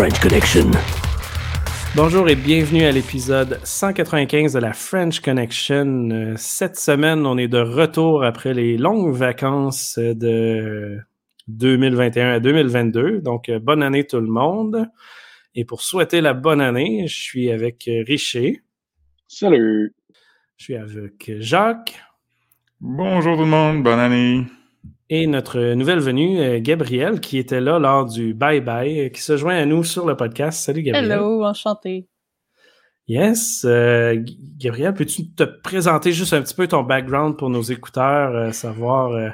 French Connection. Bonjour et bienvenue à l'épisode 195 de la French Connection. Euh, Cette semaine, on est de retour après les longues vacances de 2021 à 2022. Donc, euh, bonne année tout le monde. Et pour souhaiter la bonne année, je suis avec euh, Richer. Salut. Je suis avec Jacques. Bonjour tout le monde, bonne année. Et notre nouvelle venue, Gabrielle, qui était là lors du Bye Bye, euh, qui se joint à nous sur le podcast. Salut Gabrielle. Hello, enchanté. Yes. Euh, Gabrielle, peux-tu te présenter juste un petit peu ton background pour nos écouteurs, euh, savoir euh,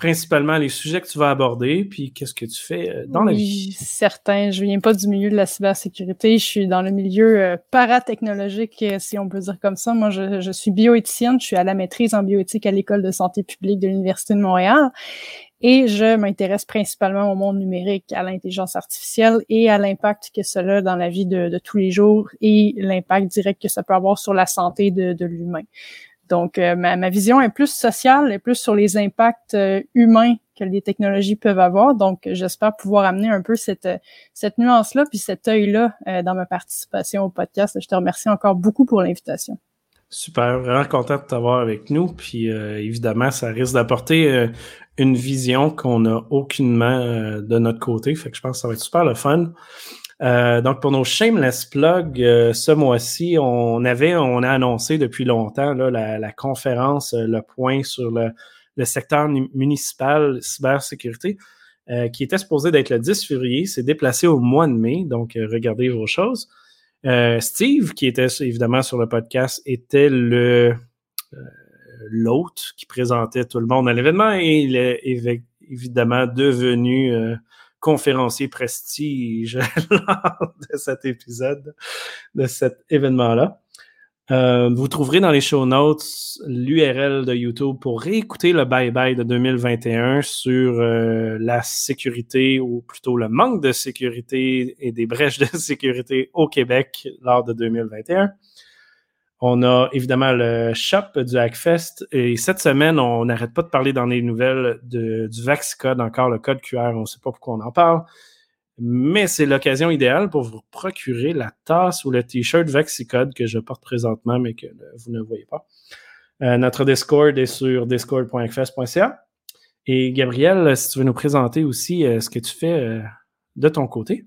principalement les sujets que tu vas aborder, puis qu'est-ce que tu fais euh, dans la vie? Oui, certain. Je viens pas du milieu de la cybersécurité. Je suis dans le milieu euh, paratechnologique, euh, si on peut dire comme ça. Moi, je, je suis bioéthicienne. Je suis à la maîtrise en bioéthique à l'École de santé publique de l'Université de Montréal. Et je m'intéresse principalement au monde numérique, à l'intelligence artificielle et à l'impact que cela a dans la vie de, de tous les jours et l'impact direct que ça peut avoir sur la santé de, de l'humain. Donc, euh, ma, vision est plus sociale et plus sur les impacts euh, humains que les technologies peuvent avoir. Donc, j'espère pouvoir amener un peu cette, cette nuance-là puis cet œil-là euh, dans ma participation au podcast. Je te remercie encore beaucoup pour l'invitation. Super, vraiment content de t'avoir avec nous. Puis évidemment, ça risque d'apporter une vision qu'on n'a aucunement de notre côté. Fait que je pense que ça va être super le fun. Euh, donc, pour nos shameless plugs, euh, ce mois-ci, on avait, on a annoncé depuis longtemps là, la, conférence, euh, le point sur le, secteur municipal cybersécurité, qui était supposé d'être le 10 février, s'est déplacé au mois de mai. Donc, regardez vos choses. Steve, qui était évidemment sur le podcast, était le l'hôte qui présentait tout le monde à l'événement et il est évi- évidemment devenu conférencier prestige lors de cet épisode, de cet événement-là. Euh, vous trouverez dans les show notes l'URL de YouTube pour réécouter le bye-bye de 2021 sur euh, la sécurité ou plutôt le manque de sécurité et des brèches de sécurité au Québec lors de 2021. On a évidemment le shop du Hackfest et cette semaine, on n'arrête pas de parler dans les nouvelles du VaxCode, encore le code QR, on ne sait pas pourquoi on en parle. Mais c'est l'occasion idéale pour vous procurer la tasse ou le t-shirt VaxiCode que je porte présentement, mais que vous ne voyez pas. Euh, notre Discord est sur discord.fest.ca. Et Gabriel, si tu veux nous présenter aussi euh, ce que tu fais euh, de ton côté.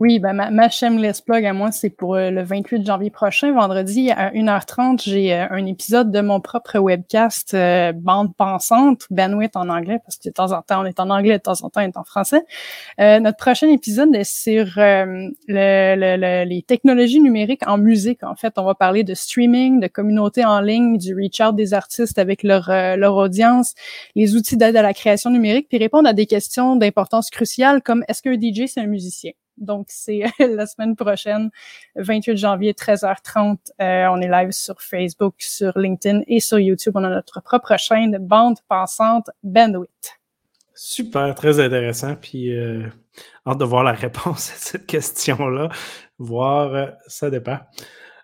Oui, ben ma, ma shameless plug à moi, c'est pour euh, le 28 janvier prochain, vendredi à 1h30, j'ai euh, un épisode de mon propre webcast euh, Bande pensante, bandwidth en anglais, parce que de temps en temps on est en anglais, de temps en temps on est en français. Euh, notre prochain épisode est sur le- le- le- les technologies numériques en musique. En fait, on va parler de streaming, de communauté en ligne, du reach out des artistes avec leur, leur audience, les outils d'aide à la création numérique, puis répondre à des questions d'importance cruciale comme est-ce qu'un DJ c'est un musicien? Donc, c'est la semaine prochaine, 28 janvier, 13h30. Euh, on est live sur Facebook, sur LinkedIn et sur YouTube. On a notre propre chaîne Bande Pensante Bandwidth. Super, très intéressant. Puis, euh, hâte de voir la réponse à cette question-là. Voir, euh, ça dépend.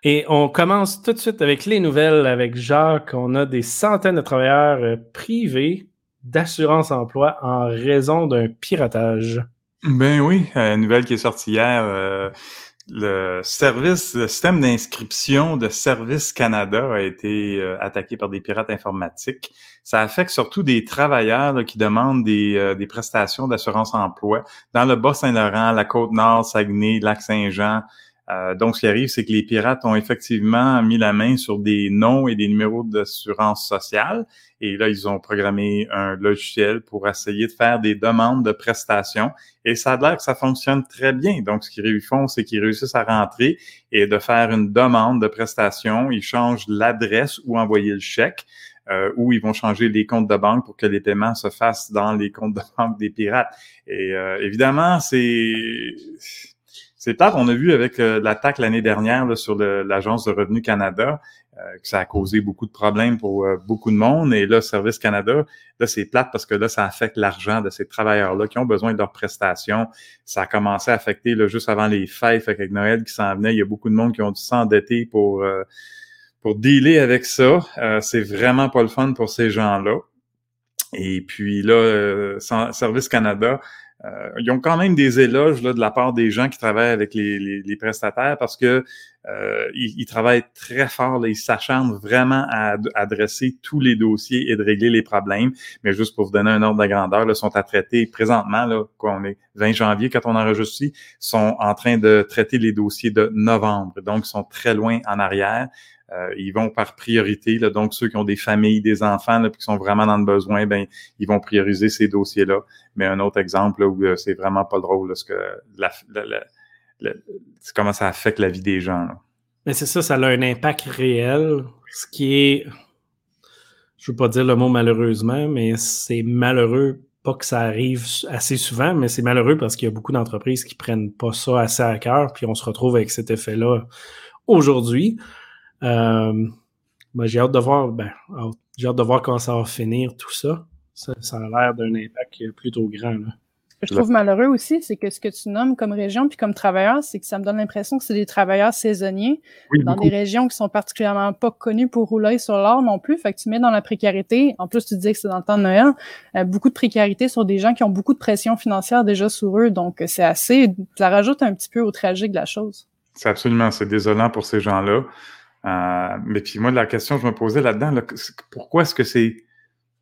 Et on commence tout de suite avec les nouvelles avec Jacques. On a des centaines de travailleurs euh, privés d'assurance emploi en raison d'un piratage. Ben oui, euh, nouvelle qui est sortie hier, euh, le service, le système d'inscription de Service Canada a été euh, attaqué par des pirates informatiques. Ça affecte surtout des travailleurs là, qui demandent des, euh, des prestations d'assurance emploi dans le Bas-Saint-Laurent, la Côte-Nord, Saguenay, Lac-Saint-Jean. Euh, donc, ce qui arrive, c'est que les pirates ont effectivement mis la main sur des noms et des numéros d'assurance sociale. Et là, ils ont programmé un logiciel pour essayer de faire des demandes de prestations. Et ça a l'air que ça fonctionne très bien. Donc, ce qu'ils font, c'est qu'ils réussissent à rentrer et de faire une demande de prestation. Ils changent l'adresse où envoyer le chèque. Euh, ou ils vont changer les comptes de banque pour que les paiements se fassent dans les comptes de banque des pirates. Et euh, évidemment, c'est c'est plate. On a vu avec euh, l'attaque l'année dernière là, sur l'Agence de Revenu Canada que ça a causé beaucoup de problèmes pour euh, beaucoup de monde. Et là, Service Canada, là, c'est plate parce que là, ça affecte l'argent de ces travailleurs-là qui ont besoin de leurs prestations. Ça a commencé à affecter là, juste avant les fêtes, avec Noël qui s'en venait. Il y a beaucoup de monde qui ont dû s'endetter pour, euh, pour dealer avec ça. Euh, c'est vraiment pas le fun pour ces gens-là. Et puis là, euh, Service Canada euh, ils ont quand même des éloges là, de la part des gens qui travaillent avec les, les, prestataires parce que euh, ils, travaillent très fort, là, ils s'acharnent vraiment à, adresser tous les dossiers et de régler les problèmes. Mais juste pour vous donner un ordre de grandeur, là, sont à traiter présentement, là, quoi, on est 20 janvier quand on enregistre ici, sont en train de traiter les dossiers de novembre. Donc, ils sont très loin en arrière. Euh, ils vont par priorité. Là, donc, ceux qui ont des familles, des enfants, là, qui sont vraiment dans le besoin, ben, ils vont prioriser ces dossiers-là. Mais un autre exemple là, où euh, c'est vraiment pas drôle, là, ce que la, comment ça affecte la vie des gens. Mais c'est ça, ça a un impact réel, ce qui est, je veux pas dire le mot malheureusement, mais c'est malheureux, pas que ça arrive assez souvent, mais c'est malheureux parce qu'il y a beaucoup d'entreprises qui prennent pas ça assez à cœur, puis on se retrouve avec cet effet-là aujourd'hui. Euh, ben, j'ai hâte de voir, ben, j'ai hâte de voir comment ça va finir tout ça. Ça, a l'air d'un impact plutôt grand. Là. Ce que je trouve malheureux aussi, c'est que ce que tu nommes comme région puis comme travailleurs, c'est que ça me donne l'impression que c'est des travailleurs saisonniers dans des régions qui sont particulièrement pas connues pour rouler sur l'or non plus. Fait que tu mets dans la précarité. En plus, tu dis que c'est dans le temps de Noël. Euh, beaucoup de précarité sur des gens qui ont beaucoup de pression financière déjà sur eux. Donc, c'est assez. Ça rajoute un petit peu au tragique de la chose. C'est absolument. C'est désolant pour ces gens-là. Euh, mais puis moi, la question que je me posais là-dedans, pourquoi est-ce que c'est,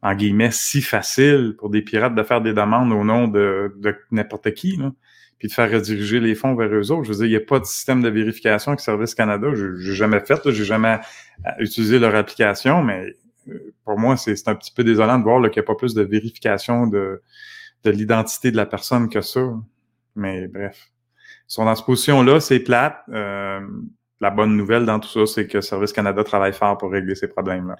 en guillemets, si facile pour des pirates de faire des demandes au nom de, n'importe qui, là, puis de faire rediriger les fonds vers eux autres? Je veux dire, il n'y a pas de système de vérification avec Service Canada. Je n'ai jamais fait, je n'ai jamais euh, utilisé leur application, mais euh, pour moi, c'est un petit peu désolant de voir qu'il n'y a pas plus de vérification de, de l'identité de la personne que ça. Mais bref. Ils sont dans cette position-là, c'est plate. Euh, la bonne nouvelle dans tout ça, c'est que Service Canada travaille fort pour régler ces problèmes-là.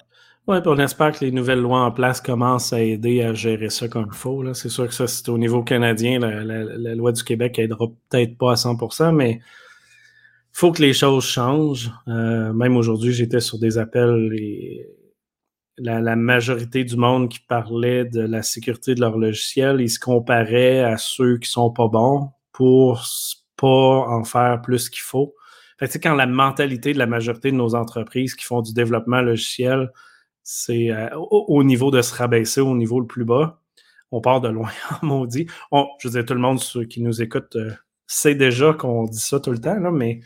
Oui, on espère que les nouvelles lois en place commencent à aider à gérer ça comme il faut. C'est sûr que ça, c'est au niveau canadien, la, loi du Québec aidera peut-être pas à 100%, mais faut que les choses changent. Euh, même aujourd'hui, j'étais sur des appels et la, majorité du monde qui parlait de la sécurité de leur logiciel, ils se comparaient à ceux qui sont pas bons pour pas en faire plus qu'il faut. Fait quand la mentalité de la majorité de nos entreprises qui font du développement logiciel, c'est euh, au, niveau de se rabaisser au niveau le plus bas, on part de loin, maudit. On, je veux dire, tout le monde ceux qui nous écoute euh, sait déjà qu'on dit ça tout le temps, là, mais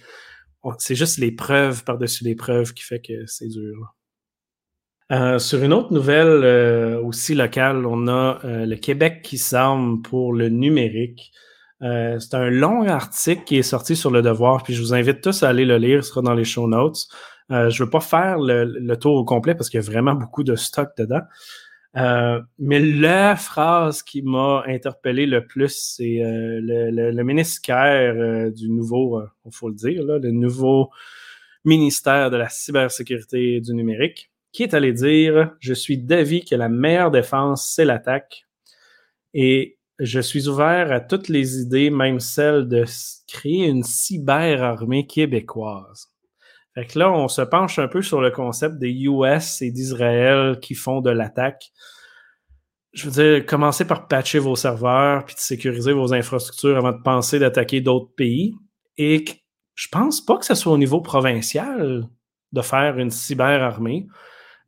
c'est juste les preuves par-dessus les preuves qui fait que c'est dur. Euh, sur une autre nouvelle aussi locale, on a le Québec qui s'arme pour le numérique. Euh, c'est un long article qui est sorti sur le devoir, puis je vous invite tous à aller le lire, ce sera dans les show notes. Euh, je ne veux pas faire le, tour au complet parce qu'il y a vraiment beaucoup de stock dedans. Euh, mais la phrase qui m'a interpellé le plus, c'est le, ministère du nouveau, il faut le dire, le nouveau ministère de la cybersécurité du numérique, qui est allé dire Je suis d'avis que la meilleure défense, c'est l'attaque. Et je suis ouvert à toutes les idées, même celle de créer une cyberarmée québécoise. Fait que là, on se penche un peu sur le concept des US et d'Israël qui font de l'attaque. Je veux dire, commencez par patcher vos serveurs puis de sécuriser vos infrastructures avant de penser d'attaquer d'autres pays. Et je pense pas que ce soit au niveau provincial de faire une cyberarmée.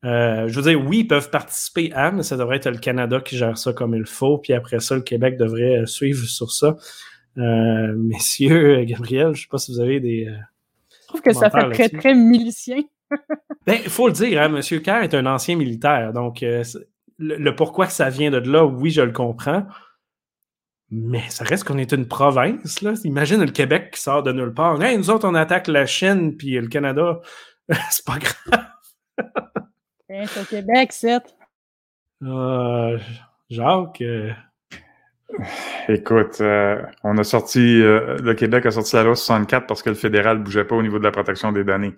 Euh, je veux dire, oui, ils peuvent participer à, mais ça devrait être le Canada qui gère ça comme il faut. Puis après ça, le Québec devrait euh, suivre sur ça. Euh, messieurs, Gabriel, je ne sais pas si vous avez des. je trouve que ça fait très, très milicien. ben, il faut le dire, hein, Monsieur Kerr est un ancien militaire. Donc, le, pourquoi que ça vient de là, oui, je le comprends. Mais ça reste qu'on est une province, là. Imagine le Québec qui sort de nulle part. Hey, nous autres, on attaque la Chine, puis le Canada. c'est pas grave. C'est au Québec, c'est. Euh, Jacques. Euh, Écoute, euh, on a sorti, le Québec a sorti la loi 64 parce que le fédéral ne bougeait pas au niveau de la protection des données.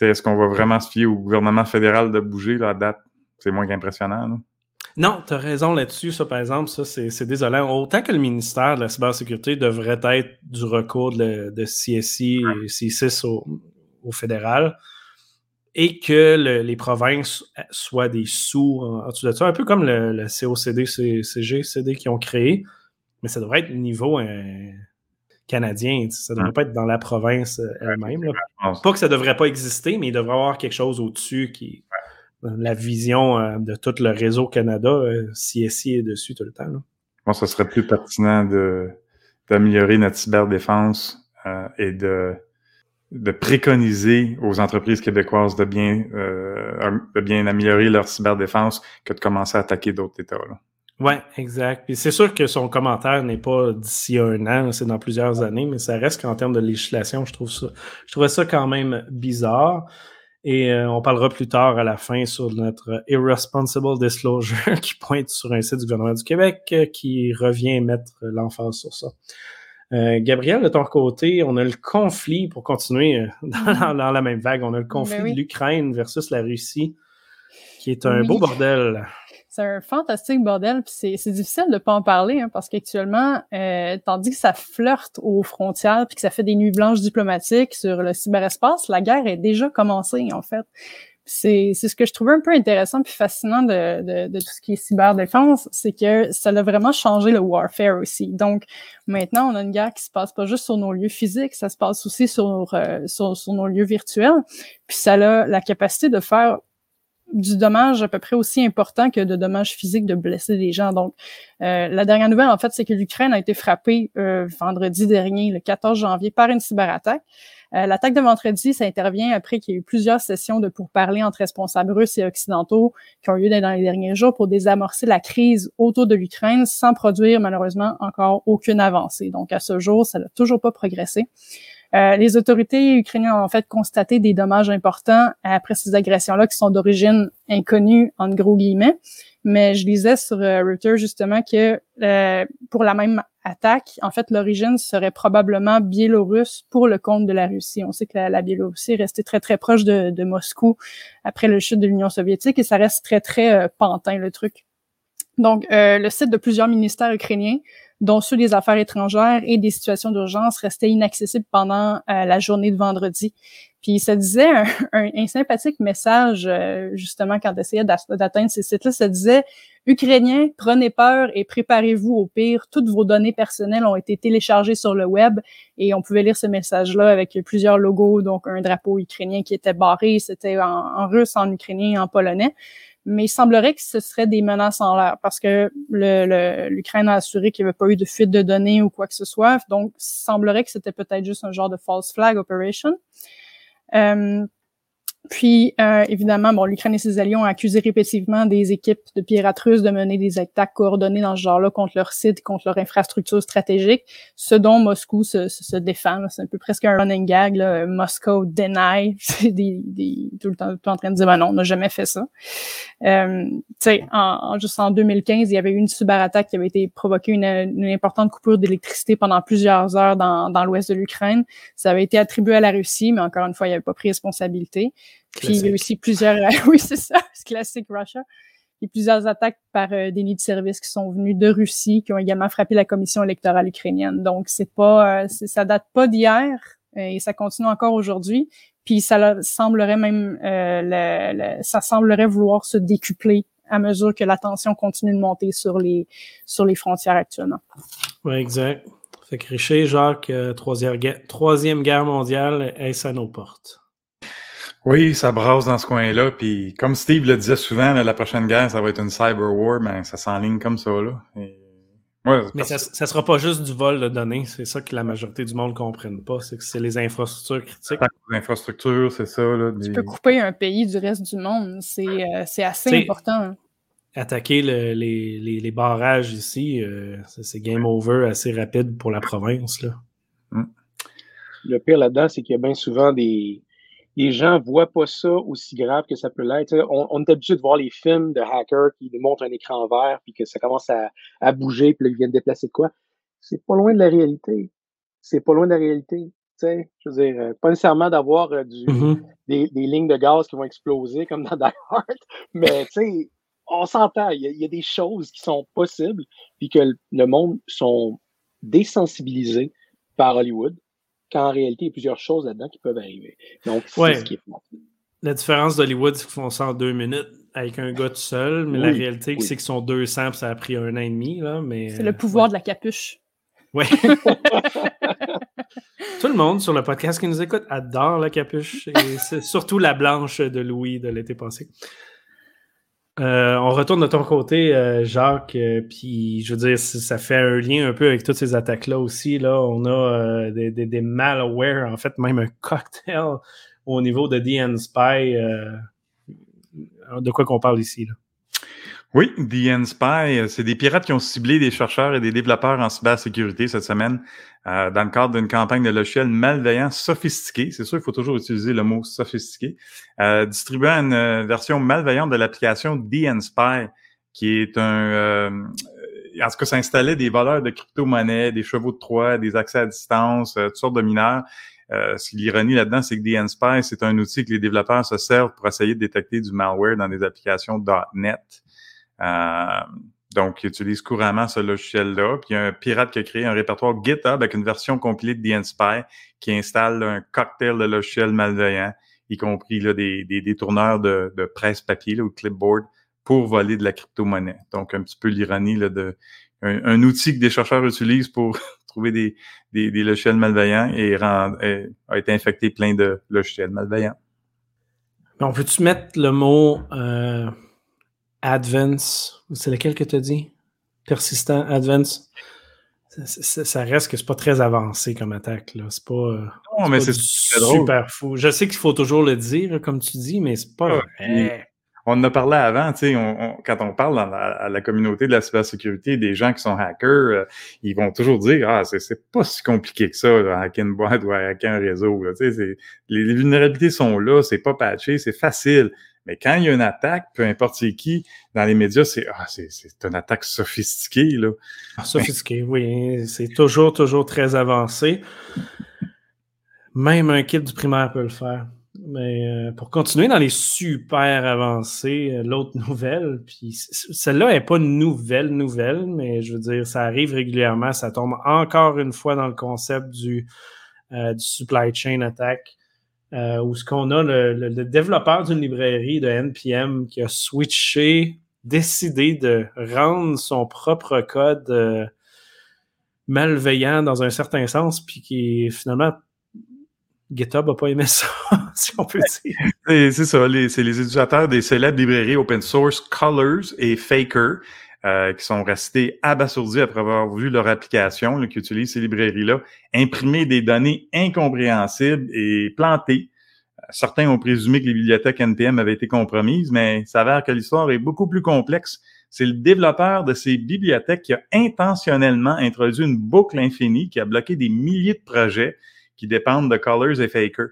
Est-ce qu'on va vraiment se fier au gouvernement fédéral de bouger la date? C'est moins qu'impressionnant. Non, tu as raison là-dessus. Ça, par exemple, ça, c'est désolant. Autant que le ministère de la cybersécurité devrait être du recours de, CSI et C6 au fédéral, et que les provinces soient des sous en, dessous de ça, un peu comme le, COCD, CG, CD qui ont créé, mais ça devrait être niveau euh, canadien, ça ne devrait pas être dans la province euh, elle-même. Pas que ça ne devrait pas exister, mais il devrait y avoir quelque chose au-dessus qui la vision euh, de tout le réseau Canada, CSI est dessus tout le temps. pense que ce serait plus pertinent d'améliorer notre cyberdéfense euh, et de, de préconiser aux entreprises québécoises de bien, euh, de bien améliorer leur cyberdéfense que de commencer à attaquer d'autres États. Là. Oui, exact. Puis c'est sûr que son commentaire n'est pas d'ici un an, c'est dans plusieurs années, mais ça reste qu'en termes de législation, je trouve ça, je trouvais ça quand même bizarre. Et euh, on parlera plus tard à la fin sur notre Irresponsible Disclosure qui pointe sur un site du gouvernement du Québec euh, qui revient mettre l'emphase sur ça. Euh, Gabriel, de ton côté, on a le conflit, pour continuer dans, la même vague, on a le conflit ben de l'Ukraine versus la Russie, qui est un beau bordel. C'est un fantastique bordel, puis c'est difficile de pas en parler, hein, parce qu'actuellement, euh, tandis que ça flirte aux frontières, puis que ça fait des nuits blanches diplomatiques sur le cyberespace, la guerre est déjà commencée, en fait. C'est ce que je trouvais un peu intéressant puis fascinant de, de, de tout ce qui est cyberdéfense, c'est que ça a vraiment changé le warfare aussi. Donc, maintenant, on a une guerre qui se passe pas juste sur nos lieux physiques, ça se passe aussi sur, euh, sur, sur nos lieux virtuels. Puis ça a la capacité de faire du dommage à peu près aussi important que de dommages physiques de blesser des gens. Donc, euh, la dernière nouvelle, en fait, c'est que l'Ukraine a été frappée euh, vendredi dernier, le 14 janvier, par une cyberattaque. Euh, L'attaque de vendredi, ça intervient après qu'il y ait eu plusieurs sessions de pourparlers entre responsables russes et occidentaux qui ont eu lieu dans les derniers jours pour désamorcer la crise autour de l'Ukraine sans produire malheureusement encore aucune avancée. Donc, à ce jour, ça n'a toujours pas progressé. Euh, les autorités ukrainiennes ont en fait constaté des dommages importants après ces agressions-là qui sont d'origine inconnue, en gros guillemets. Mais je lisais sur euh, Reuters justement que euh, pour la même attaque, en fait, l'origine serait probablement biélorusse pour le compte de la Russie. On sait que la, Biélorussie est restée très, très proche de, Moscou après le chute de l'Union soviétique et ça reste très, très pantin, le truc. Donc, le site de plusieurs ministères ukrainiens dont ceux des affaires étrangères et des situations d'urgence restaient inaccessibles pendant euh, la journée de vendredi. Puis ça disait un, sympathique message, euh, justement, quand essayait d'atteindre ces sites-là, ça disait « Ukrainiens, prenez peur et préparez-vous au pire. Toutes vos données personnelles ont été téléchargées sur le web. » Et on pouvait lire ce message-là avec plusieurs logos, donc un drapeau ukrainien qui était barré, c'était en, russe, en ukrainien, en polonais mais il semblerait que ce serait des menaces en l'air parce que l'Ukraine a assuré qu'il n'y avait pas eu de fuite de données ou quoi que ce soit. Donc, il semblerait que c'était peut-être juste un genre de false flag operation. Euh, puis, euh, évidemment, bon, l'Ukraine et ses alliés ont accusé répétitivement des équipes de pirates russes de mener des attaques coordonnées dans ce genre-là contre leur site, contre leur infrastructure stratégique, ce dont Moscou se, se, défend. C'est un peu presque un running gag. Là. Moscow deny. C'est des, des, tout le temps tout en train de dire ben non, on n'a jamais fait ça. Euh, tu sais, en, juste en 2015, il y avait eu une cyberattaque qui avait été provoquée une, une importante coupure d'électricité pendant plusieurs heures dans, dans l'ouest de l'Ukraine. Ça avait été attribué à la Russie, mais encore une fois, il n'y avait pas pris responsabilité. Puis il y a aussi plusieurs, oui c'est ça, c'est classique Russia. Il y a plusieurs attaques par euh, des nids de service qui sont venus de Russie, qui ont également frappé la commission électorale ukrainienne. Donc c'est pas, euh, ça date pas d'hier euh, et ça continue encore aujourd'hui. Puis ça semblerait même, ça semblerait vouloir se décupler à mesure que la tension continue de monter sur les sur les frontières actuellement. Oui, exact. Fait que Richer, Jacques, troisième, troisième guerre mondiale, est à nos portes? Oui, ça brasse dans ce coin-là. Puis comme Steve le disait souvent, la prochaine guerre, ça va être une cyber war, mais ça s'enligne comme ça. Là. mais ça, ça sera pas juste du vol de données. C'est ça que la majorité du monde ne comprenne pas. C'est que c'est les infrastructures critiques. Les infrastructures, c'est ça. Là, Tu peux couper un pays du reste du monde. C'est euh, assez important. Attaquer les, les, les, barrages ici, euh, c'est game over assez rapide pour la province. Là. Hmm. Le pire là-dedans, c'est qu'il y a bien souvent des les gens voient pas ça aussi grave que ça peut l'être. On, on, est habitué de voir les films de hackers qui nous montrent un écran vert puis que ça commence à, à bouger puis là, ils viennent déplacer de quoi. C'est pas loin de la réalité. C'est pas loin de la réalité. sais, je veux dire, euh, pas nécessairement d'avoir euh, du, mm-hmm. des, des, lignes de gaz qui vont exploser comme dans Die Hard, mais tu sais, on s'entend. Il y, a des choses qui sont possibles puis que le monde sont désensibilisés par Hollywood qu'en réalité, il y a plusieurs choses là-dedans qui peuvent arriver. Donc, c'est ce qui est La différence d'Hollywood, c'est qu'ils font ça en deux minutes avec un gars tout seul, mais la réalité, c'est qu'ils sont 200 ça a pris un an et demi. C'est le pouvoir de la capuche. Oui. Tout le monde sur le podcast qui nous écoute adore la capuche, et c'est surtout la blanche de Louis de l'été passé. Euh, on retourne de ton côté, euh, Jacques, euh, puis je veux dire, ça fait un lien un peu avec toutes ces attaques-là aussi. Là. On a des, des, des, malware, en fait, même un cocktail au niveau de DN Spy. de quoi qu'on parle ici? Là? Oui, DN Spy, c'est des pirates qui ont ciblé des chercheurs et des développeurs en cybersécurité cette semaine euh, dans le cadre d'une campagne de logiciels malveillants sophistiqués. C'est sûr, il faut toujours utiliser le mot sophistiqué. Euh, distribuant une euh, version malveillante de l'application DN Spy, qui est un... Euh, en tout cas, ça installait des valeurs de crypto-monnaies, des chevaux de Troie, des accès à distance, toutes sortes de mineurs. Euh, l'ironie là-dedans, c'est que DN Spy, c'est un outil que les développeurs se servent pour essayer de détecter du malware dans des applications .NET. Euh, donc, ils utilisent couramment ce logiciel-là. Puis, il y a un pirate qui a créé un répertoire GitHub avec une version compilée de DNSpy qui installe un cocktail de logiciels malveillants, y compris là, des, détourneurs de, de presse-papier ou clipboard pour voler de la crypto-monnaie. Donc, un petit peu l'ironie de un, outil que des chercheurs utilisent pour trouver des, des, des, logiciels malveillants et, rend, a été infecté plein de logiciels malveillants. On peut-tu mettre le mot euh, Advance, c'est lequel que tu as dit? Persistant, Advance? Ça, reste que c'est pas très avancé comme attaque. C'est pas, euh, non, mais c'est super fou. Je sais qu'il faut toujours le dire, comme tu dis, mais c'est pas. On en a parlé avant, tu sais, on, quand on parle à la communauté de la cybersécurité, des gens qui sont hackers, euh, ils vont toujours dire Ah, c'est pas si compliqué que ça, hacker une boîte ou hacker un réseau. les, les vulnérabilités sont là, c'est pas patché, c'est facile. Mais quand il y a une attaque, peu importe c'est qui, dans les médias, c'est ah, c'est, une attaque sophistiquée. Là. Ah, sophistiquée, oui. C'est toujours, toujours très avancé. Même un kit du primaire peut le faire. Mais euh, pour continuer dans les super avancés, euh, l'autre nouvelle, puis celle-là n'est pas une nouvelle nouvelle, mais je veux dire, ça arrive régulièrement, ça tombe encore une fois dans le concept du, euh, du supply chain attack. Euh, où ce qu'on a le, développeur d'une librairie de NPM qui a switché, décidé de rendre son propre code euh, malveillant dans un certain sens, puis qui finalement GitHub n'a pas aimé ça, si on peut dire. C'est ça, c'est les utilisateurs des célèbres librairies open source Colors et Faker euh, qui sont restés abasourdis après avoir vu leur application qui utilise ces librairies-là imprimer des données incompréhensibles et plantées. Certains ont présumé que les bibliothèques NPM avaient été compromises, mais il s'avère que l'histoire est beaucoup plus complexe. C'est le développeur de ces bibliothèques qui a intentionnellement introduit une boucle infinie qui a bloqué des milliers de projets qui dépendent de Colors et Faker.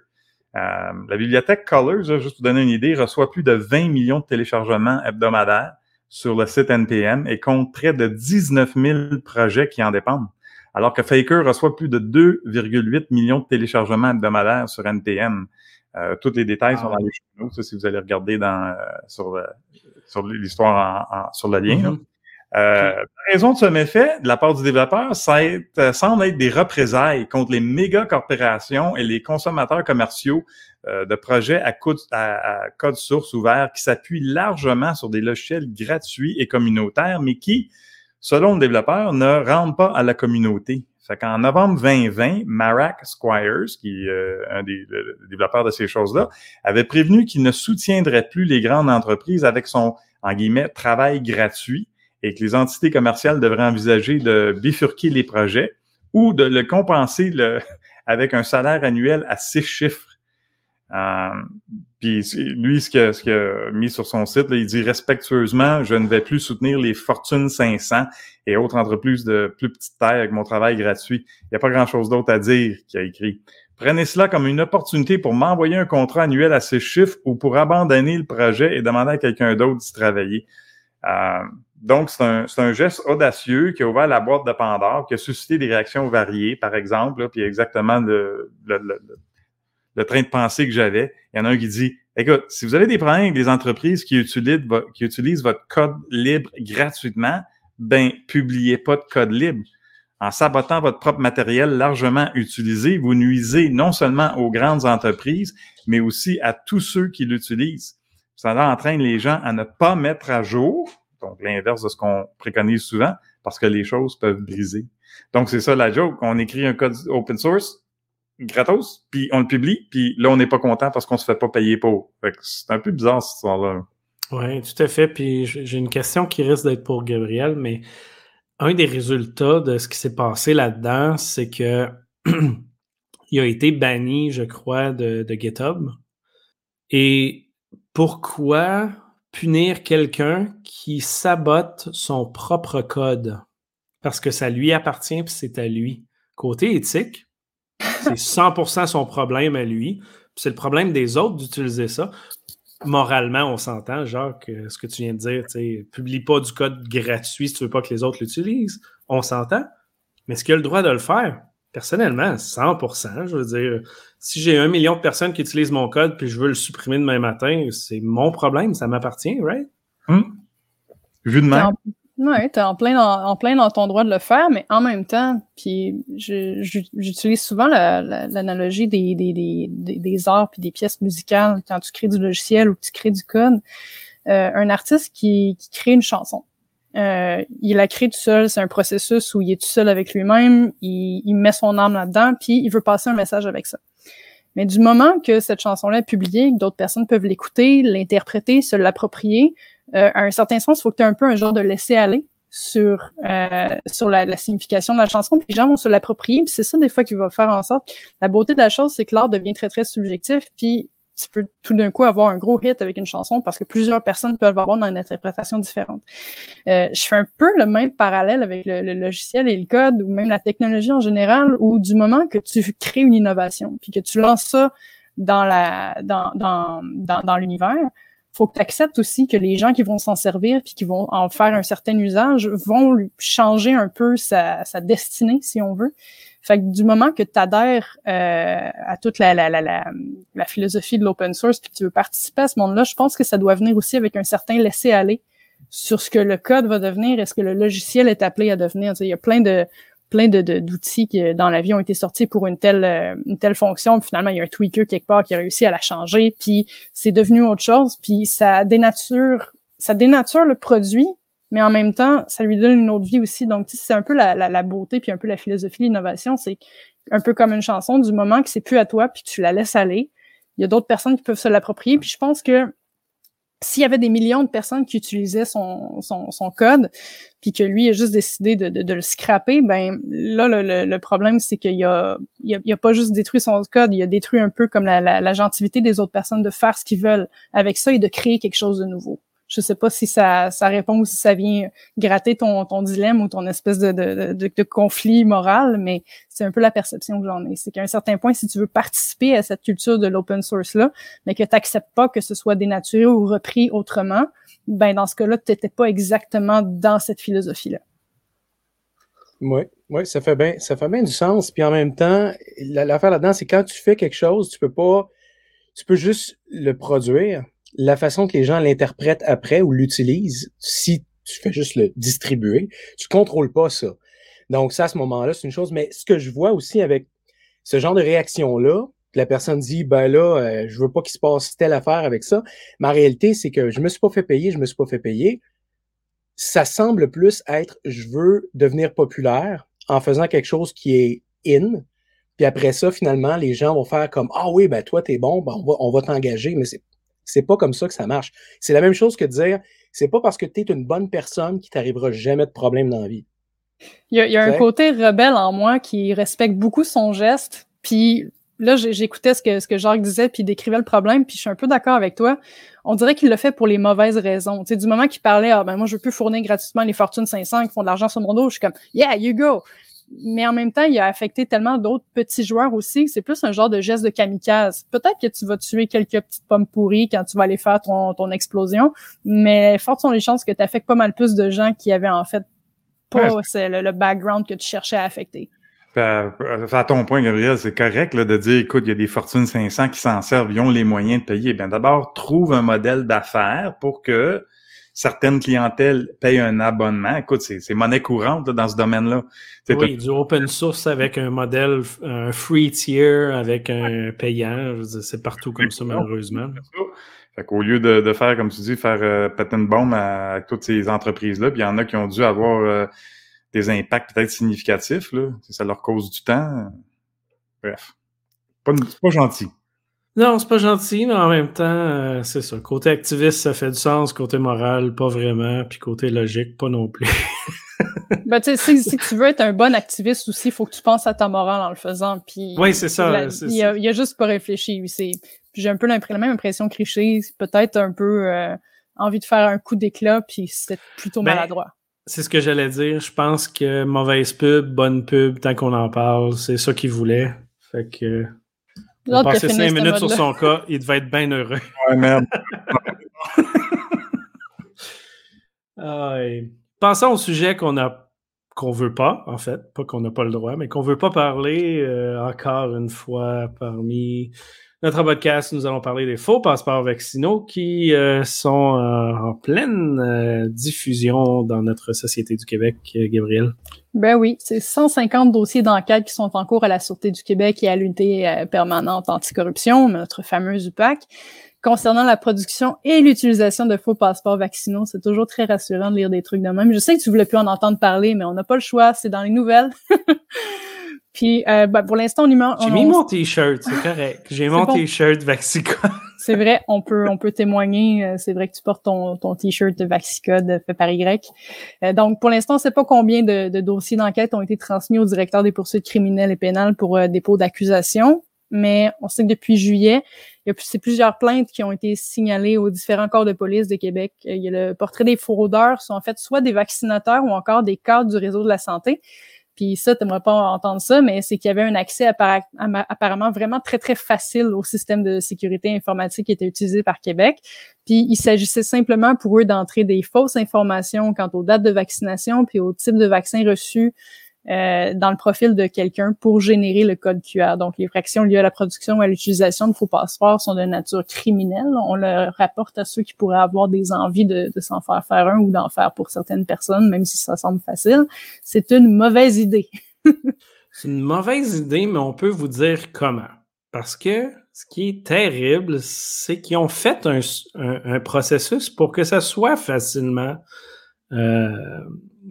Euh, la bibliothèque Colors, juste pour donner une idée, reçoit plus de 20 millions de téléchargements hebdomadaires sur le site NPM et compte près de 19 000 projets qui en dépendent. Alors que Faker reçoit plus de 2,8 millions de téléchargements hebdomadaires sur NPM. Euh, tous les détails sont ah dans les journaux, si vous allez regarder dans, euh, sur, sur l'histoire sur le lien. Mm-hmm. Euh, la raison de ce méfait de la part du développeur, ça semble être des représailles contre les méga corporations et les consommateurs commerciaux euh, de projets à code, source ouvert qui s'appuient largement sur des logiciels gratuits et communautaires, mais qui, selon le développeur, ne rendent pas à la communauté. Fait qu'en novembre 2020, Marac Squires, qui est euh, un des développeurs de ces choses-là, avait prévenu qu'il ne soutiendrait plus les grandes entreprises avec son, en travail gratuit et que les entités commerciales devraient envisager de bifurquer les projets ou de le compenser le, avec un salaire annuel à six chiffres euh, puis lui, ce qu'il a, mis sur son site, il dit respectueusement, je ne vais plus soutenir les Fortune 500 et autres entreprises de plus petite taille avec mon travail gratuit. Il n'y a pas grand-chose d'autre à dire qu'il a écrit. Prenez cela comme une opportunité pour m'envoyer un contrat annuel à ces chiffres ou pour abandonner le projet et demander à quelqu'un d'autre d'y travailler. Euh, donc, c'est un, geste audacieux qui a ouvert la boîte de Pandore, qui a suscité des réactions variées, par exemple, puis exactement le, le, le le train de pensée que j'avais. Il y en a un qui dit, écoute, si vous avez des problèmes avec des entreprises qui utilisent, qui utilisent votre code libre gratuitement, ben, publiez pas de code libre. En sabotant votre propre matériel largement utilisé, vous nuisez non seulement aux grandes entreprises, mais aussi à tous ceux qui l'utilisent. Ça entraîne les gens à ne pas mettre à jour, donc l'inverse de ce qu'on préconise souvent, parce que les choses peuvent briser. Donc, c'est ça la joke. On écrit un code open source, gratos, puis on le publie, puis là, on n'est pas content parce qu'on se fait pas payer pour. c'est un peu bizarre, cette histoire-là. Oui, tout à fait. Puis j'ai une question qui risque d'être pour Gabriel, mais un des résultats de ce qui s'est passé là-dedans, c'est que il a été banni, je crois, de, de GitHub. Et pourquoi punir quelqu'un qui sabote son propre code? Parce que ça lui appartient puis c'est à lui. Côté éthique, c'est 100% son problème à lui. C'est le problème des autres d'utiliser ça moralement, on s'entend, Jacques, ce que tu viens de dire, tu publie pas du code gratuit si tu veux pas que les autres l'utilisent. On s'entend. Mais est-ce qu'il a le droit de le faire? Personnellement, 100%. Je veux dire, si j'ai un million de personnes qui utilisent mon code puis je veux le supprimer demain matin, c'est mon problème, ça m'appartient, right? Hum. Vu de même. Oui, tu es en plein, dans, plein dans ton droit de le faire, mais en même temps, puis j'utilise souvent l'analogie des, des, des, arts puis des pièces musicales quand tu crées du logiciel ou tu crées du code. Euh, un artiste qui, qui, crée une chanson, euh, il la crée tout seul, c'est un processus où il est tout seul avec lui-même, il, il met son âme là-dedans, puis il veut passer un message avec ça. Mais du moment que cette chanson-là est publiée, que d'autres personnes peuvent l'écouter, l'interpréter, se l'approprier, euh, à un certain sens, il faut que tu aies un peu un genre de laisser-aller sur euh, sur la, la, signification de la chanson, puis les gens vont se l'approprier, puis c'est ça des fois qui va faire en sorte. La beauté de la chose, c'est que l'art devient très très subjectif, puis tu peux tout d'un coup avoir un gros hit avec une chanson parce que plusieurs personnes peuvent avoir une interprétation différente. Euh, je fais un peu le même parallèle avec le, le, logiciel et le code ou même la technologie en général, où du moment que tu crées une innovation, puis que tu lances ça dans la dans dans dans, dans l'univers, faut que tu acceptes aussi que les gens qui vont s'en servir puis qui vont en faire un certain usage vont changer un peu sa, sa destinée, si on veut. Fait que du moment que tu adhères euh, à toute la, la, la, la, philosophie de l'open source puis que tu veux participer à ce monde-là, je pense que ça doit venir aussi avec un certain laisser-aller sur ce que le code va devenir et ce que le logiciel est appelé à devenir. il y a plein de plein de, d'outils qui dans la vie ont été sortis pour une telle euh, une telle fonction. Puis finalement il y a un tweaker quelque part qui a réussi à la changer. Puis c'est devenu autre chose. Puis ça dénature ça dénature le produit mais en même temps ça lui donne une autre vie aussi. Donc c'est un peu la, la, la, beauté puis un peu la philosophie de l'innovation. C'est un peu comme une chanson du moment que c'est plus à toi puis tu la laisses aller. Il y a d'autres personnes qui peuvent se l'approprier. Puis je pense que s'il y avait des millions de personnes qui utilisaient son, son, son code, puis que lui a juste décidé de, de, le scraper, ben là, le, le, problème, c'est qu'il a, il a, il a, pas juste détruit son code, il a détruit un peu comme la, la, la gentilité des autres personnes de faire ce qu'ils veulent avec ça et de créer quelque chose de nouveau. Je sais pas si ça, ça répond ou si ça vient gratter ton, ton dilemme ou ton espèce de, de, de, de conflit moral, mais c'est un peu la perception que j'en ai. C'est qu'à un certain point, si tu veux participer à cette culture de l'open source-là, mais que tu n'acceptes pas que ce soit dénaturé ou repris autrement, ben dans ce cas-là, tu n'étais pas exactement dans cette philosophie-là. Oui, oui, ça fait bien, ça fait bien du sens. Puis en même temps, l'affaire là-dedans, c'est quand tu fais quelque chose, tu peux pas, tu peux juste le produire, la façon que les gens l'interprètent après ou l'utilisent, si tu fais juste le distribuer, tu contrôles pas ça. Donc, ça, à ce moment-là, c'est une chose. Mais ce que je vois aussi avec ce genre de réaction-là, la personne dit, ben là, euh, je veux pas qu'il se passe telle affaire avec ça. Ma réalité, c'est que je me suis pas fait payer, je me suis pas fait payer. Ça semble plus être, je veux devenir populaire en faisant quelque chose qui est in. Puis après ça, finalement, les gens vont faire comme, ah oui, ben toi, t'es bon, ben on va, on va t'engager. Mais c'est c'est pas comme ça que ça marche. C'est la même chose que de dire, c'est pas parce que tu es une bonne personne qu'il t'arrivera jamais de problème dans la vie. Il y a, un côté rebelle en moi qui respecte beaucoup son geste. Puis là, j'écoutais ce que, ce que Jacques disait, puis décrivait le problème, puis je suis un peu d'accord avec toi. On dirait qu'il le fait pour les mauvaises raisons. Tu du moment qu'il parlait, ah ben moi, je veux plus fournir gratuitement les Fortunes 500 qui font de l'argent sur mon dos, je suis comme, yeah, you go mais en même temps, il a affecté tellement d'autres petits joueurs aussi. C'est plus un genre de geste de kamikaze. Peut-être que tu vas tuer quelques petites pommes pourries quand tu vas aller faire ton, ton explosion, mais fortes sont les chances que tu affectes pas mal plus de gens qui avaient en fait pas le, background que tu cherchais à affecter. À ton point, Gabriel, c'est correct là, de dire, écoute, il y a des fortunes 500 qui s'en servent, ils ont les moyens de payer. Bien, d'abord, trouve un modèle d'affaires pour que certaines clientèles payent un abonnement. Écoute, c'est monnaie courante dans ce domaine-là. Oui, du open source avec un modèle, un free tier avec un payant. C'est partout comme ça, malheureusement. Fait qu'au lieu de, de, faire, comme tu dis, faire euh, péter une bombe à, toutes ces entreprises-là, puis il y en a qui ont dû avoir euh, des impacts peut-être significatifs, là. Ça leur cause du temps. Bref. Pas, pas gentil. Non, c'est pas gentil, mais en même temps, euh, c'est ça. Côté activiste, ça fait du sens. Côté moral, pas vraiment. Puis côté logique, pas non plus. ben, tu sais, si, tu veux être un bon activiste aussi, il faut que tu penses à ta morale en le faisant. Puis, oui, c'est ça. il, a, a, juste pas réfléchi. J'ai un peu la même impression que Richer, peut-être un peu euh, envie de faire un coup d'éclat, puis c'était plutôt ben, maladroit. C'est ce que j'allais dire. Je pense que mauvaise pub, bonne pub, tant qu'on en parle, c'est ça qu'il voulait. Fait que. Il a passé cinq minutes sur son cas, il devait être bien heureux. Ouais, merde. Pensons au sujet qu'on a qu'on veut pas, en fait, pas qu'on n'a pas le droit, mais qu'on veut pas parler euh, encore une fois parmi notre podcast, nous allons parler des faux passeports vaccinaux qui euh, sont euh, en pleine euh, diffusion dans notre société du Québec, Gabriel. Ben oui, c'est 150 dossiers d'enquête qui sont en cours à la Sûreté du Québec et à l'unité permanente anticorruption, notre fameuse UPAC. Concernant la production et l'utilisation de faux passeports vaccinaux, c'est toujours très rassurant de lire des trucs de même. Je sais que tu voulais plus en entendre parler, mais on n'a pas le choix, c'est dans les nouvelles. Puis, euh, ben, pour l'instant, on y met. J'ai mis mon t-shirt, c'est correct. J'ai mon t-shirt Vaxicode. c'est vrai, on peut, on peut témoigner. Euh, c'est vrai que tu portes ton, ton t-shirt Vaxicode fait par Y. Euh, donc, pour l'instant, on ne sait pas combien de, de dossiers d'enquête ont été transmis au directeur des poursuites criminelles et pénales pour euh, dépôt d'accusation. Mais on sait que depuis juillet, il y a c'est plusieurs plaintes qui ont été signalées aux différents corps de police de Québec. Il y a le portrait des fraudeurs, sont en fait soit des vaccinateurs ou encore des cadres du réseau de la santé puis ça, tu n'aimerais pas entendre ça, mais c'est qu'il y avait un accès apparemment vraiment très, très facile au système de sécurité informatique qui était utilisé par Québec. Puis il s'agissait simplement pour eux d'entrer des fausses informations quant aux dates de vaccination puis au type de vaccin reçu euh, dans le profil de quelqu'un pour générer le code QR. Donc, les fractions liées à la production ou à l'utilisation de faux passeports sont de nature criminelle. On le rapporte à ceux qui pourraient avoir des envies de, s'en faire faire un ou d'en faire pour certaines personnes, même si ça semble facile. C'est une mauvaise idée. C'est une mauvaise idée, mais on peut vous dire comment. Parce que ce qui est terrible, c'est qu'ils ont fait un, un, processus pour que ça soit facilement euh,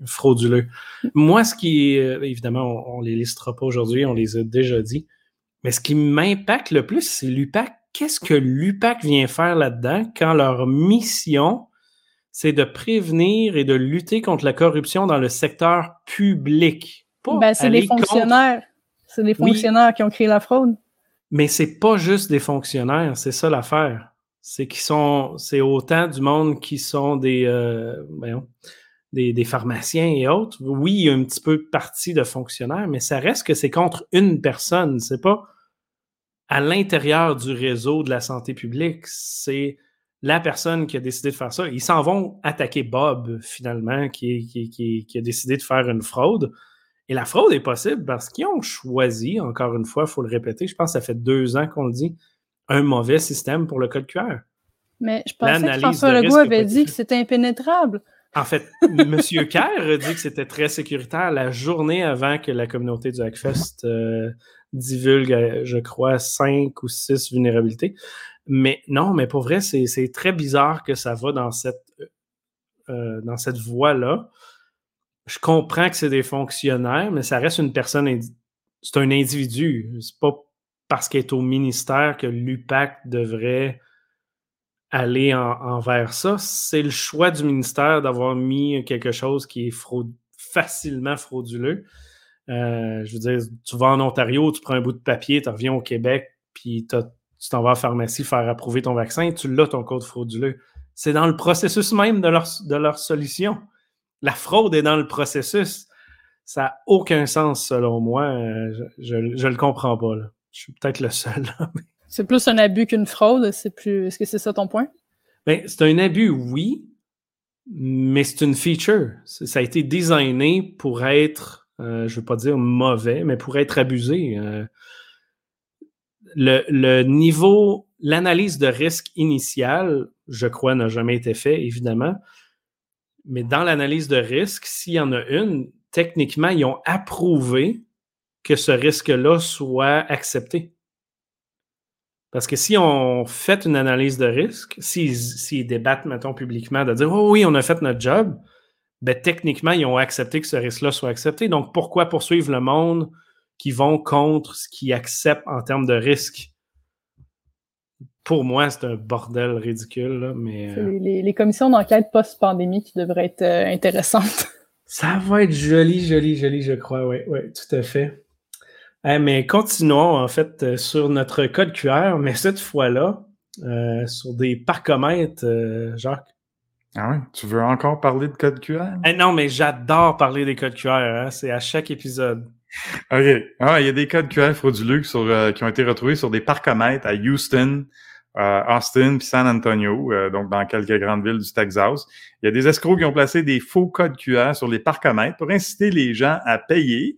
frauduleux. Moi, ce qui, euh, évidemment, on, les listera pas aujourd'hui, on les a déjà dit, mais ce qui m'impacte le plus, c'est l'UPAC. Qu'est-ce que l'UPAC vient faire là-dedans quand leur mission, c'est de prévenir et de lutter contre la corruption dans le secteur public? Ben, c'est les fonctionnaires. C'est les fonctionnaires qui ont créé la fraude. Mais c'est pas juste des fonctionnaires, c'est ça l'affaire. C'est qu'ils sont, c'est autant du monde qui sont des, euh, des, pharmaciens et autres. Oui, il y a un petit peu de partie de fonctionnaires, mais ça reste que c'est contre une personne. C'est pas à l'intérieur du réseau de la santé publique. C'est la personne qui a décidé de faire ça. Ils s'en vont attaquer Bob, finalement, qui, qui, qui, a décidé de faire une fraude. Et la fraude est possible parce qu'ils ont choisi, encore une fois, il faut le répéter, je pense que ça fait deux ans qu'on le dit, un mauvais système pour le code QR. Mais je pensais que François Legault avait dit que c'était impénétrable. En fait, M. Kerr dit que c'était très sécuritaire la journée avant que la communauté du Hackfest euh, divulgue, euh, je crois, cinq ou six vulnérabilités. Mais non, mais pour vrai, c'est très bizarre que ça va dans cette, euh, dans cette voie-là. Je comprends que c'est des fonctionnaires, mais ça reste une personne, c'est un individu. C'est pas parce qu'elle est au ministère que l'UPAC devrait aller envers ça. C'est le choix du ministère d'avoir mis quelque chose qui est facilement frauduleux. Euh, je veux dire, tu vas en Ontario, tu prends un bout de papier, tu reviens au Québec, puis tu t'en vas à la pharmacie faire approuver ton vaccin, tu l'as ton code frauduleux. C'est dans le processus même de leur, de leur solution. La fraude est dans le processus. Ça n'a aucun sens selon moi. Euh, je ne le comprends pas. Je suis peut-être le seul. C'est plus un abus qu'une fraude, c'est plus. Est-ce que c'est ça ton point? Ben, c'est un abus, oui, mais c'est une feature. Ça a été designé pour être, euh, je ne veux pas dire mauvais, mais pour être abusé. Euh. le, niveau, l'analyse de risque initiale, je crois, n'a jamais été fait, évidemment. Mais dans l'analyse de risque, s'il y en a une, techniquement, ils ont approuvé que ce risque-là soit accepté. Parce que si on fait une analyse de risque, s'ils débattent, mettons, publiquement, de dire Oh oui, on a fait notre job, ben techniquement, ils ont accepté que ce risque-là soit accepté. Donc, pourquoi poursuivre le monde qui vont contre ce qu'ils acceptent en termes de risque? pour moi, c'est un bordel ridicule, là, mais... Les, les commissions d'enquête post-pandémie qui devraient être euh, intéressantes. Ça va être joli, joli, joli, je crois, oui, oui, tout à fait. Eh, mais continuons, en fait, euh, sur notre code QR, mais cette fois-là, euh, sur des parcomètres, euh, Jacques. Ah oui? Tu veux encore parler de code QR? Eh non, mais j'adore parler des codes QR, hein, c'est à chaque épisode. OK. Ah, il y a des codes QR frauduleux sur, euh, qui ont été retrouvés sur des parcomètres à Houston, Austin puis San Antonio, donc dans quelques grandes villes du Texas. Il y a des escrocs qui ont placé des faux codes QR sur les parcomètres pour inciter les gens à payer.